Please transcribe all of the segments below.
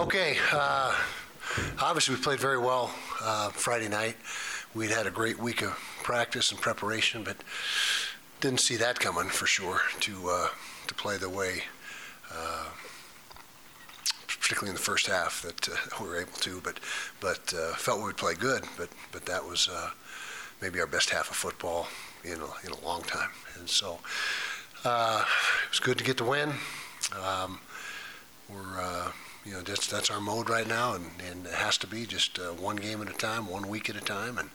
Okay, uh, obviously, we played very well uh, Friday night. We'd had a great week of practice and preparation, but didn't see that coming for sure, to, uh, to play the way, uh, particularly in the first half, that uh, we were able to, but, but uh, felt we would play good, but, but that was uh, maybe our best half of football in a, in a long time. And so, uh, it was good to get the win. Um, We're, you know, that's, that's our mode right now, and, and it has to be just uh, one game at a time, one week at a time, and,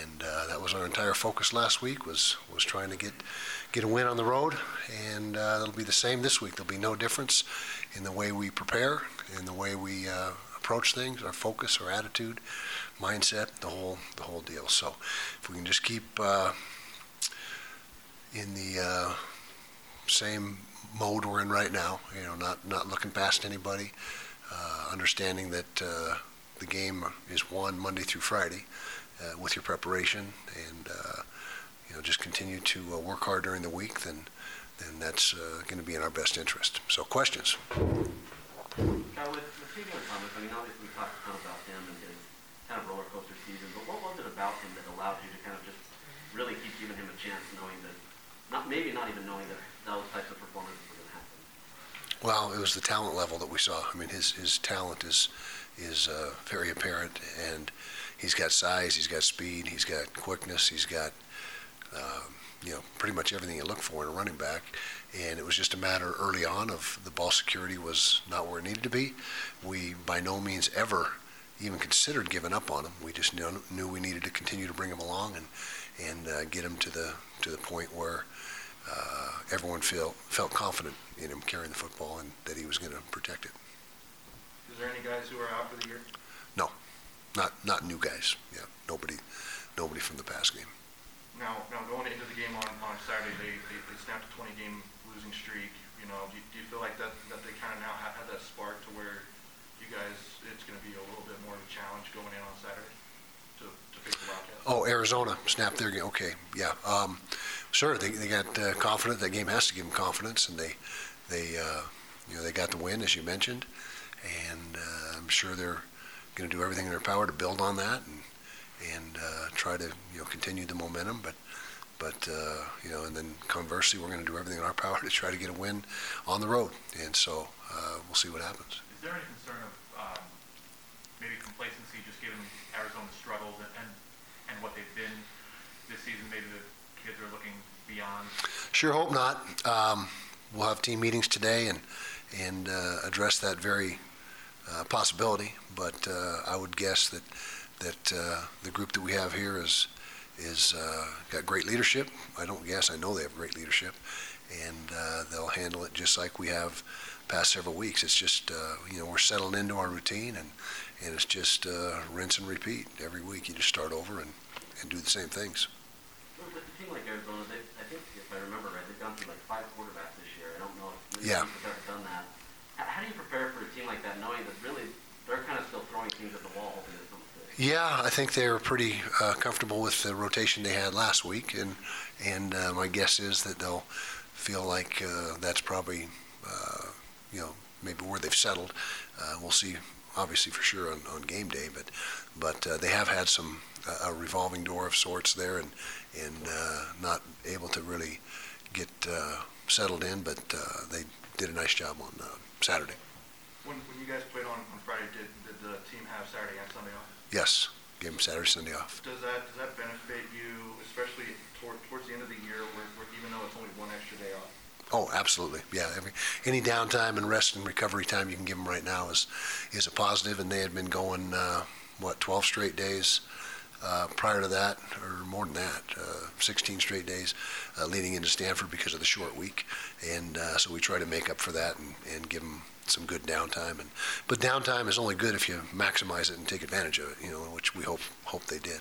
and uh, that was our entire focus last week, was, was trying to get, get a win on the road, and uh, it'll be the same this week. There'll be no difference in the way we prepare, in the way we uh, approach things, our focus, our attitude, mindset, the whole, the whole deal. So if we can just keep uh, in the uh, same mode we're in right now, you know, not, not looking past anybody, uh, understanding that uh, the game is won Monday through Friday uh, with your preparation, and, uh, you know, just continue to uh, work hard during the week, then, then that's going to be in our best interest. So questions? With, Thomas, I mean, obviously we talked a ton about him and kind of roller coaster season, but what was it about him that allowed you to kind of just really keep giving him a chance, knowing that, not maybe not even knowing that those types of performances were going to happen? Well, it was the talent level that we saw. I mean, his, his talent is, is uh, very apparent, and he's got size, he's got speed, he's got quickness, he's got, um, you know, pretty much everything you look for in a running back. And it was just a matter early on of the ball security was not where it needed to be. We by no means ever even considered giving up on him. We just knew, knew we needed to continue to bring him along and, and uh, get him to the, to the point where uh, everyone feel, felt confident in him carrying the football and that he was going to protect it. Is there any guys who are out for the year? No, not not new guys. Yeah, nobody nobody from the past game. Now, now going into the game on, on Saturday, they, they, they snapped a 20-game losing streak. You know, do you, do you feel like that, that they kind of now have, have that spark to where you guys, it's going to be a little bit more of a challenge going in on Saturday to, to face the Wildcats? Oh, Arizona snapped their game. Okay, yeah. Um, sure, they, they got uh, confident. That game has to give them confidence, and they they uh, you know they got the win as you mentioned, and uh, I'm sure they're going to do everything in their power to build on that and and uh, try to you know continue the momentum. But but uh, you know, and then conversely, we're going to do everything in our power to try to get a win on the road. And so uh, we'll see what happens. Is there any concern of um, maybe complacency, just given Arizona's struggles and, and, and what they've been this season? Maybe the kids are looking beyond. Sure hope not. Um, we'll have team meetings today and and uh, address that very uh, possibility. But uh, I would guess that that uh, the group that we have here is is uh, got great leadership. I don't guess. I know they have great leadership, and uh, they'll handle it just like we have past several weeks. It's just you know we're settling into our routine, and and it's just rinse and repeat every week. You just start over and and do the same things. With with a team like Arizona, they, I think if I remember right, they've gone through like five quarterbacks this year. I don't know if many Yeah. teams have done that. How, how do you prepare for a team like that, knowing that really they're kind of still throwing things at the wall, hoping that something? Yeah, I think they were pretty uh, comfortable with the rotation they had last week, and and uh, my guess is that they'll feel like uh, that's probably uh, you know maybe where they've settled. Uh, we'll see, obviously for sure on, on game day, but but uh, they have had some uh, a revolving door of sorts there, and and uh, not able to really get uh, settled in, but uh, they did a nice job on uh, Saturday. When, when you guys played on, on Friday, did, did the team have Saturday and Sunday off? Yes, gave them Saturday, Sunday off. Does that, does that benefit you, especially toward, towards the end of the year, where, where even though it's only one extra day off? Oh, absolutely. Yeah. Every, any downtime and rest and recovery time you can give them right now is is a positive. And they had been going uh, what 12 straight days uh, prior to that, or more than that, uh, 16 straight days uh, leading into Stanford because of the short week. And uh, so we try to make up for that and, and give them some good downtime. And but downtime is only good if you maximize it and take advantage of it. You know, which we hope hope they did.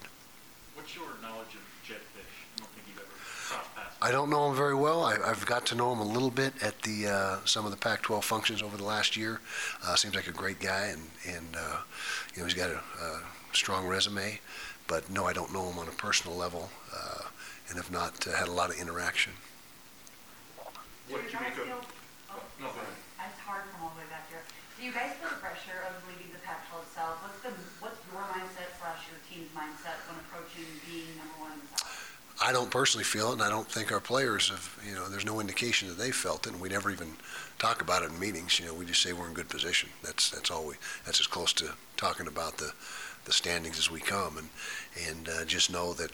What's your knowledge of Jedd Fisch? I don't think you've ever crossed paths. I don't know him very well. I, I've got to know him a little bit at the uh, some of the Pac-12 functions over the last year. Uh, seems like a great guy, and and uh, you know he's got a, a strong resume. But no, I don't know him on a personal level, uh, and have not uh, had a lot of interaction. What Do did you you guys make of? feel, oh, No, go ahead. it's hard from all the way back here. Do Do you guys feel the pressure of leading the Pac-12 South? What's the, what's your mindset slash your team's mindset when approaching being number one in the South? I don't personally feel it, and I don't think our players have, you know, there's no indication that they felt it, and we never even talk about it in meetings, you know, we just say we're in good position. That's, that's all we, that's as close to talking about the, the standings as we come, and, and uh, just know that,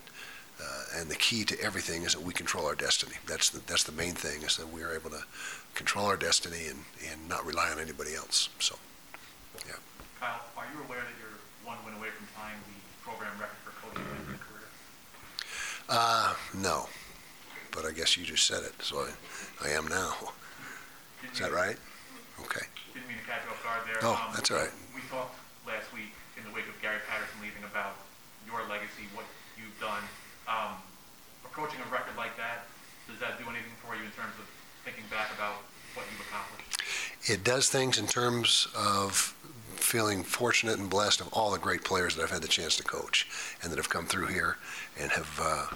uh, and the key to everything is that we control our destiny. That's the, that's the main thing, is that we are able to control our destiny and, and not rely on anybody else, so. Yeah. Kyle, are you aware that you're one win away from tying the program record for coaching wins in your career? Uh, no, but I guess you just said it, so I, I am now. Is that right? Okay. Didn't mean to catch you off guard there. No, Um, that's all right. We talked last week in the wake of Gary Patterson leaving about your legacy, what you've done. Um, approaching a record like that, does that do anything for you in terms of thinking back about what you've accomplished? It does things in terms of feeling fortunate and blessed of all the great players that I've had the chance to coach and that have come through here and have uh,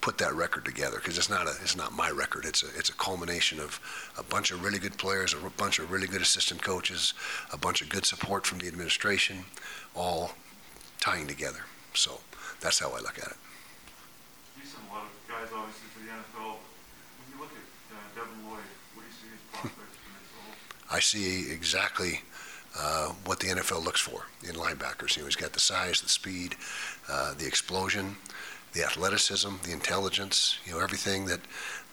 put that record together. Because it's not a it's not my record. It's a it's a culmination of a bunch of really good players a bunch of really good assistant coaches a bunch of good support from the administration all tying together. So that's how I look at it. You a lot of guys, obviously, the NFL. When you look at uh, Devin Lloyd, what do you see as prospects for next level? I see exactly uh, what the NFL looks for in linebackers. You know, he's got the size, the speed, uh, the explosion, the athleticism, the intelligence. You know, everything that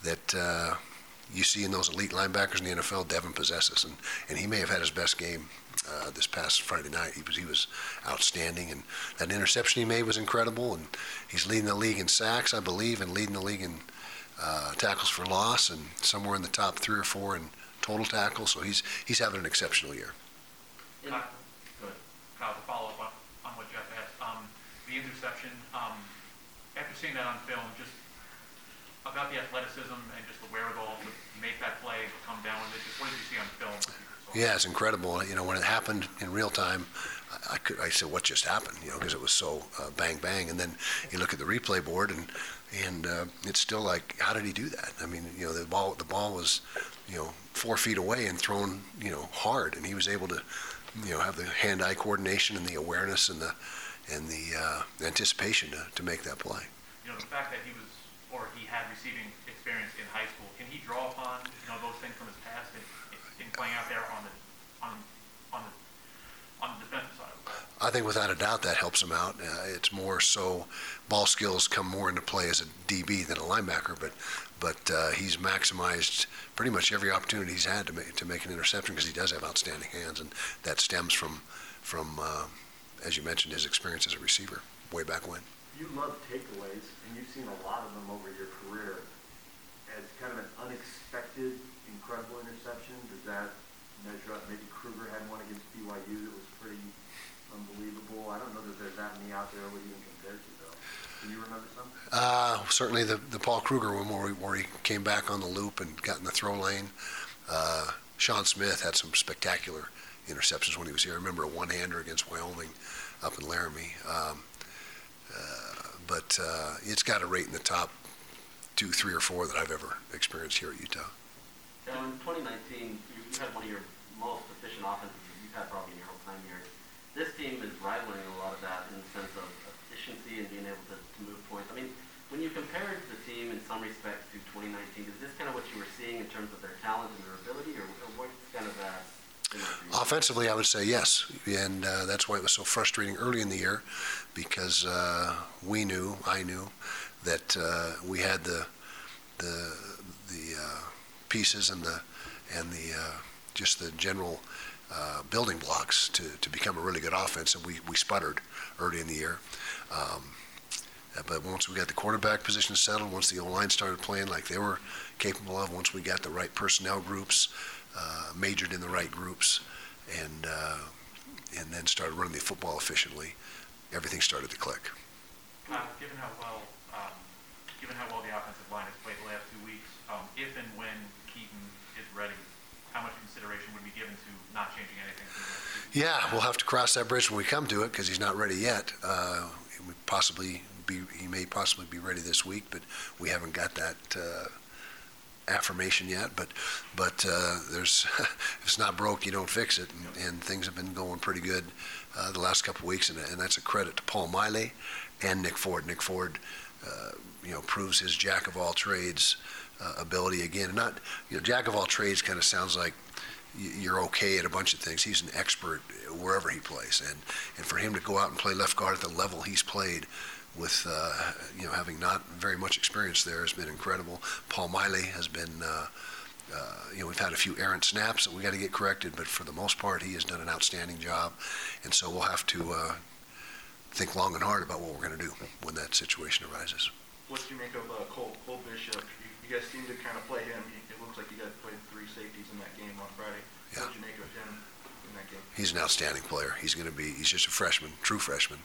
that uh, you see in those elite linebackers in the NFL. Devin possesses, and and he may have had his best game. Uh, this past Friday night, he was he was outstanding, and that interception he made was incredible. And he's leading the league in sacks, I believe, and leading the league in uh, tackles for loss, and somewhere in the top three or four in total tackles. So he's he's having an exceptional year. In- Kyle, to follow up on, on what Jeff asked, um, the interception, um, after seeing that on film, just about the athleticism and just the wherewithal to make that play, come down with it, just what did you see on film? that you saw? Yeah, it's incredible. You know, when it happened in real time, I, could I said, "What just happened?" You know, because it was so uh, bang bang. And then you look at the replay board, and and uh, it's still like, how did he do that? I mean, you know, the ball the ball was, you know, four feet away and thrown, you know, hard, and he was able to, you know, have the hand-eye coordination and the awareness and the and the uh, anticipation to, to make that play. You know, the fact that he was, or he had receiving experience in high school, can he draw upon, you know, those things from his past in, in playing out there on the, on, on the, on the defensive side of the ball? I think without a doubt that helps him out. Uh, it's more so ball skills come more into play as a DB than a linebacker, but but uh, he's maximized pretty much every opportunity he's had to make to make an interception because he does have outstanding hands, and that stems from from uh, as you mentioned his experience as a receiver way back when. You love takeaways, and you've seen a lot of them over your career. As kind of an unexpected, incredible interception, does that measure up? Maybe Kruger had one against BYU that was pretty unbelievable. I don't know that there's that many out there I would even compare to, though. Can you remember some? Uh, certainly the, the Paul Kruger one where he, where he came back on the loop and got in the throw lane. Uh, Sean Smith had some spectacular interceptions when he was here. I remember a one-hander against Wyoming up in Laramie. Um, uh, but uh, it's got a rate in the top two, three, or four that I've ever experienced here at Utah. Now, in 2019, you, you had one of your most efficient offenses you've had probably in your whole time here. This team is rivaling a lot of that in the sense of efficiency and being able to, to move points. I mean, when you compared the team in some respects to 2019, is this kind of what you were seeing in terms of their talent and their ability, or, or what's kind of that? Offensively, I would say yes, and uh, that's why it was so frustrating early in the year, because uh, we knew, I knew, that uh, we had the the the uh, pieces and the and the uh, just the general uh, building blocks to, to become a really good offense, and we, we sputtered early in the year. Um, uh, but once we got the quarterback position settled, once the O line started playing like they were capable of, once we got the right personnel groups, uh, majored in the right groups, and uh, and then started running the football efficiently, everything started to click. Kyle, given how well, um, given how well the offensive line has played the last two weeks, um, if and when Keaton is ready, how much consideration would be given to not changing anything? Yeah, we'll have to cross that bridge when we come to it because he's not ready yet. Uh, he would possibly be, he may possibly be ready this week, but we haven't got that uh, affirmation yet, but, but uh, there's, if it's not broke, you don't fix it, and- and things have been going pretty good uh, the last couple of weeks, and and that's a credit to Paul Maile and Nick Ford. Nick Ford, uh, you know, proves his jack-of-all-trades uh, ability again. Not, you know, jack-of-all-trades kind of sounds like you're okay at a bunch of things. He's an expert wherever he plays, and, and for him to go out and play left guard at the level he's played with, uh, you know, having not very much experience there has been incredible. Paul Maile has been, uh, uh, you know, we've had a few errant snaps that we got to get corrected, but for the most part, he has done an outstanding job. And so we'll have to uh, think long and hard about what we're going to do when that situation arises. What do you make of uh, Cole, Cole Bishop? You, guys seem to kind of play him. It looks like you guys played three safeties in that game on Friday. Yeah. What do you make of him in that game? He's an outstanding player. He's going to be, he's just a freshman, true freshman,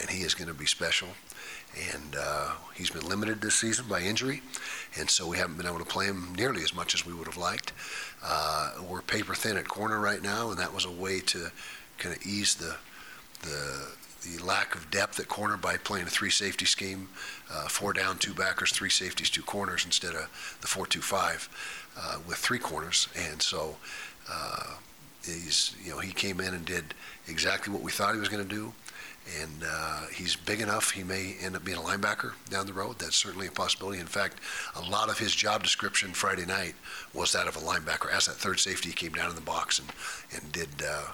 and he is going to be special. And uh, he's been limited this season by injury, and so we haven't been able to play him nearly as much as we would have liked. Uh, we're paper thin at corner right now, and that was a way to kind of ease the, the, the lack of depth at corner by playing a three safety scheme, uh, four down, two backers, three safeties, two corners instead of the four-two-five uh, with three corners. And so uh, he's, you know, he came in and did exactly what we thought he was going to do. And uh, he's big enough, he may end up being a linebacker down the road. That's certainly a possibility. In fact, a lot of his job description Friday night was that of a linebacker. As that third safety, he came down in the box and, and did, uh,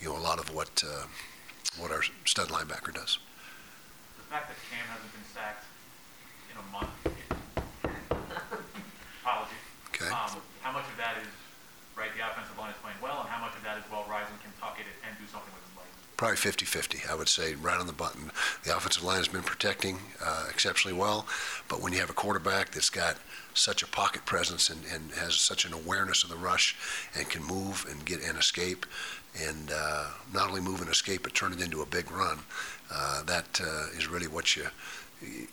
you know, a lot of what, uh, what our stud linebacker does. The fact that Cam hasn't been sacked in a month, apology. Okay? Um, how much of that is, right, the offensive line is playing well, and how much of that is, well, Rising can tuck it and do something with his legs? Probably 50-50, I would say, right on the button. The offensive line has been protecting uh, exceptionally well, but when you have a quarterback that's got such a pocket presence and, and has such an awareness of the rush and can move and get and escape, and uh, not only move and escape, but turn it into a big run, uh, that uh, is really what you,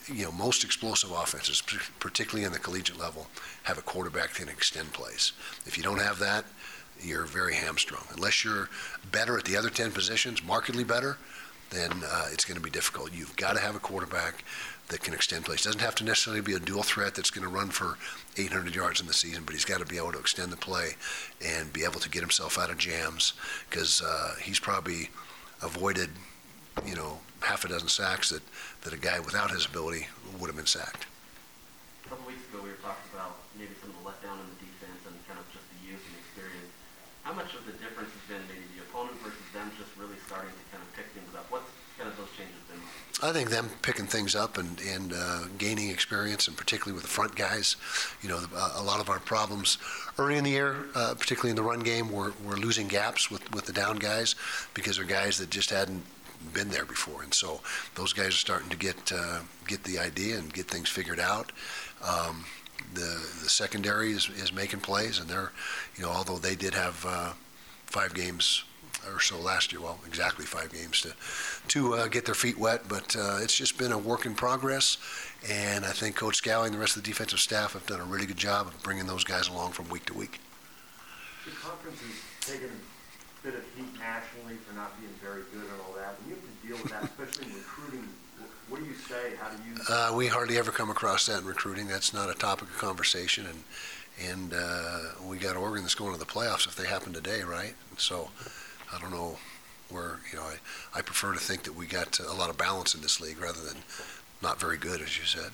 you know, most explosive offenses, particularly in the collegiate level, have a quarterback that can extend plays. If you don't have that, you're very hamstrung. Unless you're better at the other 10 positions, markedly better, then uh, it's going to be difficult. You've got to have a quarterback that can extend plays. Doesn't have to necessarily be a dual threat that's going to run for 800 yards in the season, but he's got to be able to extend the play and be able to get himself out of jams because uh, he's probably avoided, you know, half a dozen sacks that, that a guy without his ability would have been sacked. A couple weeks ago, we were talking about maybe some of the letdown in the defense and kind of just the youth and experience. How much of the difference has been maybe the opponent versus them just really starting to kind of pick things up? What's kind of those changes? I think them picking things up and, and uh, gaining experience, and particularly with the front guys. You know, a, a lot of our problems early in the year, uh, particularly in the run game, were, were losing gaps with, with the down guys because they're guys that just hadn't been there before. And so those guys are starting to get, uh, get the idea and get things figured out. Um, the, the secondary is, is making plays, and they're, you know, although they did have uh, five games or so last year, well, exactly five games to, to uh, get their feet wet, but uh, it's just been a work in progress. And I think Coach Scalley and the rest of the defensive staff have done a really good job of bringing those guys along from week to week. The conference has taken a bit of heat nationally for not being very good and all that. When you have to deal with that, especially in recruiting, what do you say? How do you? Uh, we hardly ever come across that in recruiting. That's not a topic of conversation, and and uh, we got Oregon that's going to the playoffs if they happen today, right? So I don't know where you know I, I prefer to think that we got a lot of balance in this league rather than not very good, as you said.